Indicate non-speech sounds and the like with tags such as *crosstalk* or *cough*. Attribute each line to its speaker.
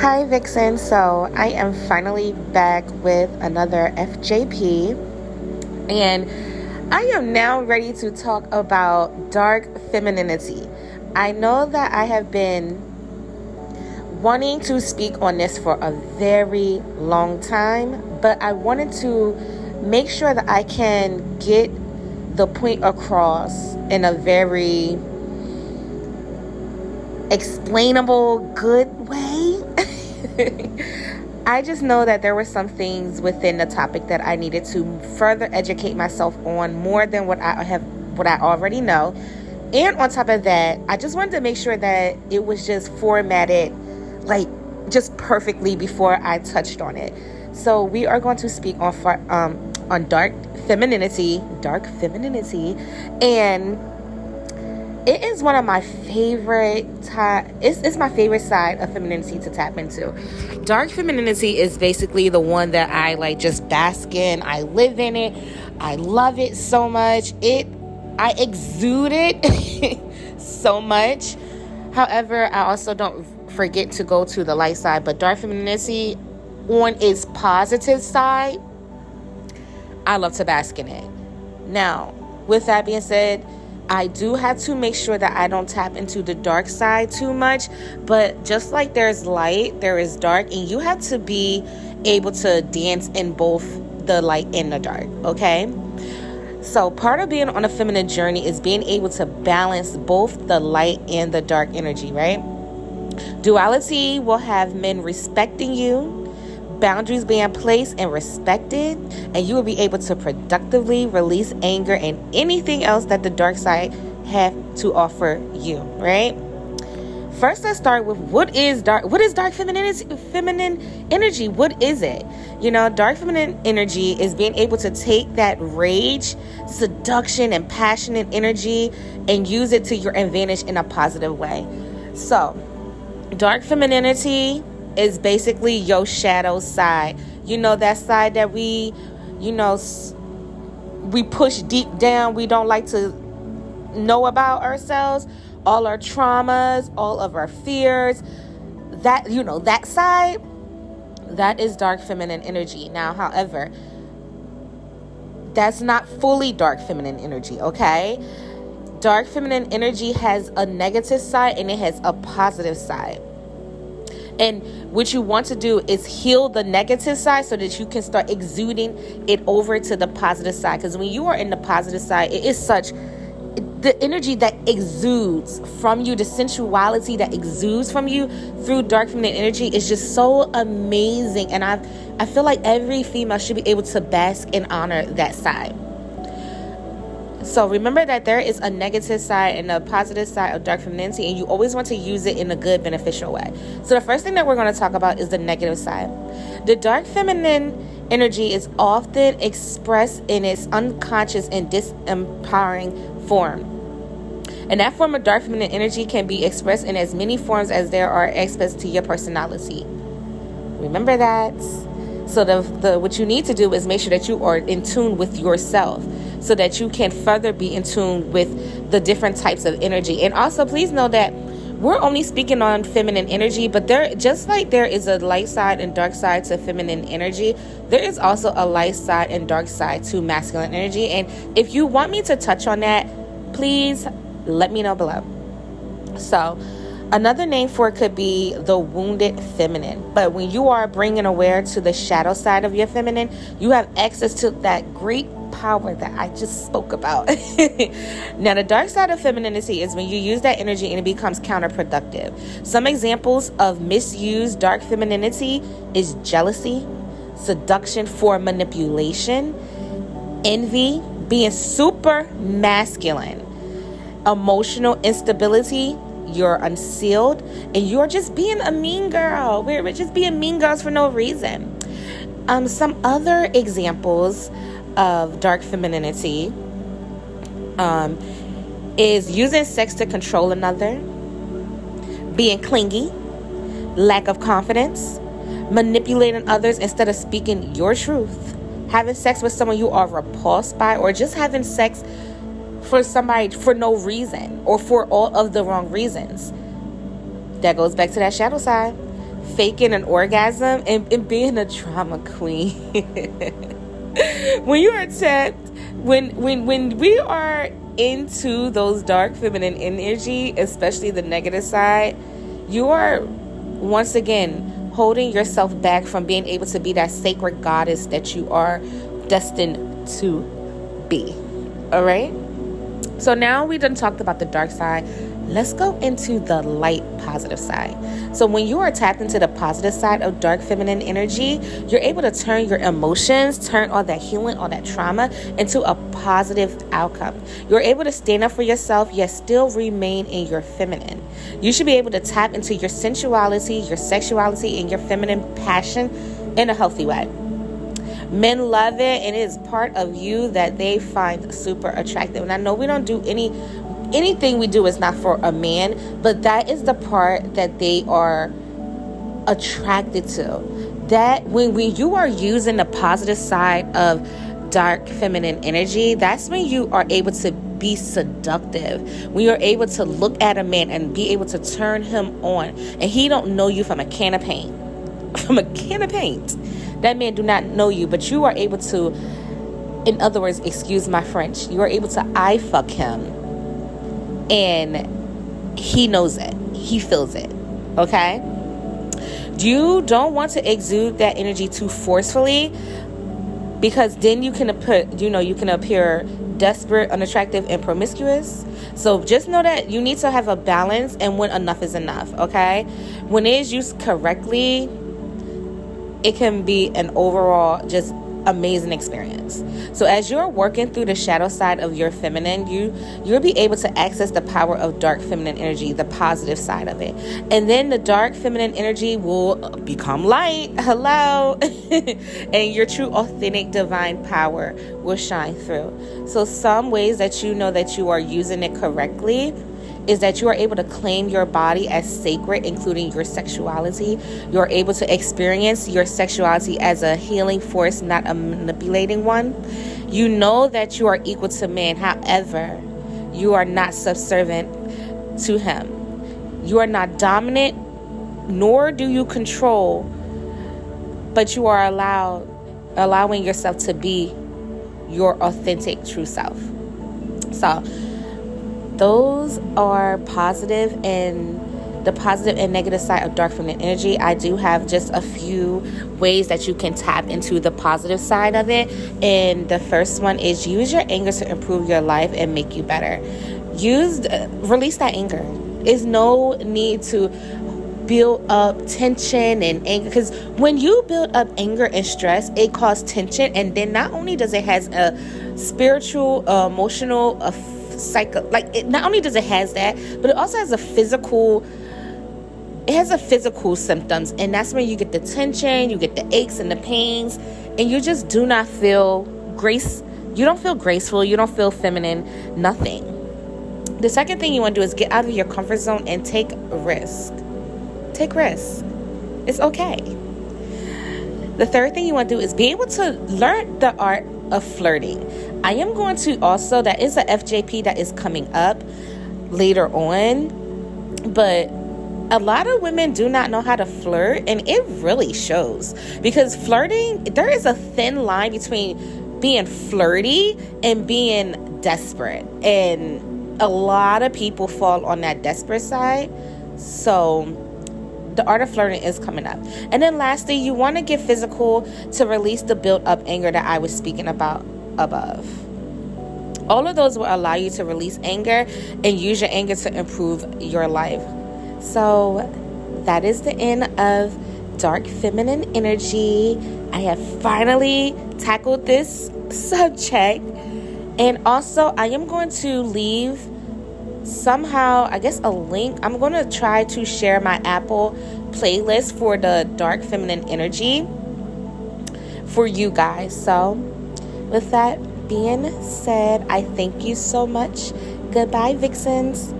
Speaker 1: Hi, Vixen. So, I am finally back with another FJP, and I am now ready to talk about dark femininity. I know that I have been wanting to speak on this for a very long time, but I wanted to make sure that I can get the point across in a very explainable, good way. *laughs* I just know that there were some things within the topic that I needed to further educate myself on more than what I have what I already know. And on top of that, I just wanted to make sure that it was just formatted like just perfectly before I touched on it. So we are going to speak on um, on dark femininity, dark femininity, and it is one of my favorite it's, it's my favorite side of femininity to tap into. Dark femininity is basically the one that i like just bask in. I live in it. I love it so much. It i exude it *laughs* so much. However i also don't forget to go to the light side but dark femininity on its positive side i love to bask in it. Now with that being said I do have to make sure that I don't tap into the dark side too much. But just like there's light, there is dark, and you have to be able to dance in both the light and the dark, okay? So, part of being on a feminine journey is being able to balance both the light and the dark energy, right? Duality will have men respecting you, boundaries being placed and respected, and you will be able to productively release anger and anything else that the dark side have to offer you, right? First, let's start with what is dark. What is dark feminine feminine energy? What is it? You know, dark feminine energy is being able to take that rage, seduction, and passionate energy and use it to your advantage in a positive way. So, dark femininity is basically your shadow side. You know, that side that we, you know, we push deep down, we don't like to know about ourselves, all our traumas, all of our fears. That, you know, that side, that is dark feminine energy. Now, however, that's not fully dark feminine energy, okay? Dark feminine energy has a negative side and it has a positive side. And what you want to do is heal the negative side so that you can start exuding it over to the positive side. Because when you are in the positive side, it is such the energy that exudes from you, the sensuality that exudes from you through dark feminine energy is just so amazing. And I I feel like every female should be able to bask and honor that side. So remember that there is a negative side and a positive side of dark femininity, and you always want to use it in a good, beneficial way. So the first thing that we're going to talk about is the negative side. The dark feminine energy is often expressed in its unconscious and disempowering form. And that form of dark feminine energy can be expressed in as many forms as there are aspects to your personality. Remember that. So the, the what you need to do is make sure that you are in tune with yourself so that you can further be in tune with the different types of energy. And also, please know that we're only speaking on feminine energy, but there just like there is a light side and dark side to feminine energy, there is also a light side and dark side to masculine energy. And if you want me to touch on that, please let me know below. So, Another name for it could be the wounded feminine. But when you are bringing aware to the shadow side of your feminine, you have access to that great power that I just spoke about. *laughs* now, the dark side of femininity is when you use that energy and it becomes counterproductive. Some examples of misused dark femininity is jealousy, seduction for manipulation, envy, being super masculine, emotional instability. You're unsealed and you're just being a mean girl. We're just being mean girls for no reason. Um, some other examples of dark femininity um, is using sex to control another, being clingy, lack of confidence, manipulating others instead of speaking your truth, having sex with someone you are repulsed by, or just having sex for somebody for no reason or for all of the wrong reasons. That goes back to that shadow side. faking an orgasm and, and being a drama queen. *laughs* *laughs* when you are tapped, when when when we are into those dark feminine energy, especially the negative side, you are once again holding yourself back from being able to be that sacred goddess that you are destined to be. All right? So now we done talked about the dark side let's go into the light positive side. So, when you are tapped into the positive side of dark feminine energy, you're able to turn your emotions, turn all that healing, all that trauma into a positive outcome. You're able to stand up for yourself, yet still remain in your feminine. You should be able to tap into your sensuality, your sexuality, and your feminine passion in a healthy way. Men love it and it is part of you that they find super attractive. And I know we don't do any anything we do is not for a man, but that is the part that they are attracted to. That when, when you are using the positive side of dark feminine energy, that's when you are able to be seductive. When you're able to look at a man and be able to turn him on, and he don't know you from a can of paint. From a can of paint. That man do not know you, but you are able to, in other words, excuse my French, you are able to eye fuck him and he knows it. He feels it. Okay? You don't want to exude that energy too forcefully because then you can put you know you can appear desperate, unattractive, and promiscuous. So just know that you need to have a balance and when enough is enough, okay? When it is used correctly, it can be an overall just amazing experience. So as you're working through the shadow side of your feminine, you you'll be able to access the power of dark feminine energy, the positive side of it. And then the dark feminine energy will become light. *laughs* Hello. *laughs* and your true authentic divine power will shine through. So some ways that you know that you are using it correctly is that you are able to claim your body as sacred, including your sexuality. You're able to experience your sexuality as a healing force, not a manipulating one. You know that you are equal to man, however, you are not subservient to him. You are not dominant, nor do you control, but you are allowed allowing yourself to be your authentic true self. So, those are positive and the positive and negative side of dark feminine energy. I do have just a few ways that you can tap into the positive side of it. And the first one is use your anger to improve your life and make you better. Use release that anger. Is no need to build up tension and anger because when you build up anger and stress it causes tension and then not only does it has a spiritual uh, emotional effect psycho like it not only does it has that but it also has a physical it has a physical symptoms and that's when you get the tension you get the aches and the pains and you just do not feel grace you don't feel graceful you don't feel feminine nothing. The second thing you want to do is get out of your comfort zone and take risk. Take risk. It's okay. The third thing you want to do is be able to learn the art of flirting I am going to also, that is a FJP that is coming up later on, but a lot of women do not know how to flirt, and it really shows because flirting, there is a thin line between being flirty and being desperate, and a lot of people fall on that desperate side. So, the art of flirting is coming up. And then lastly, you want to get physical to release the built up anger that I was speaking about above. All of those will allow you to release anger and use your anger to improve your life. So, that is the end of dark feminine energy. I have finally tackled this *laughs* subject. And also, I am going to leave somehow, I guess, a link. I'm going to try to share my Apple playlist for the dark feminine energy for you guys. So, with that being said, I thank you so much. Goodbye, Vixens.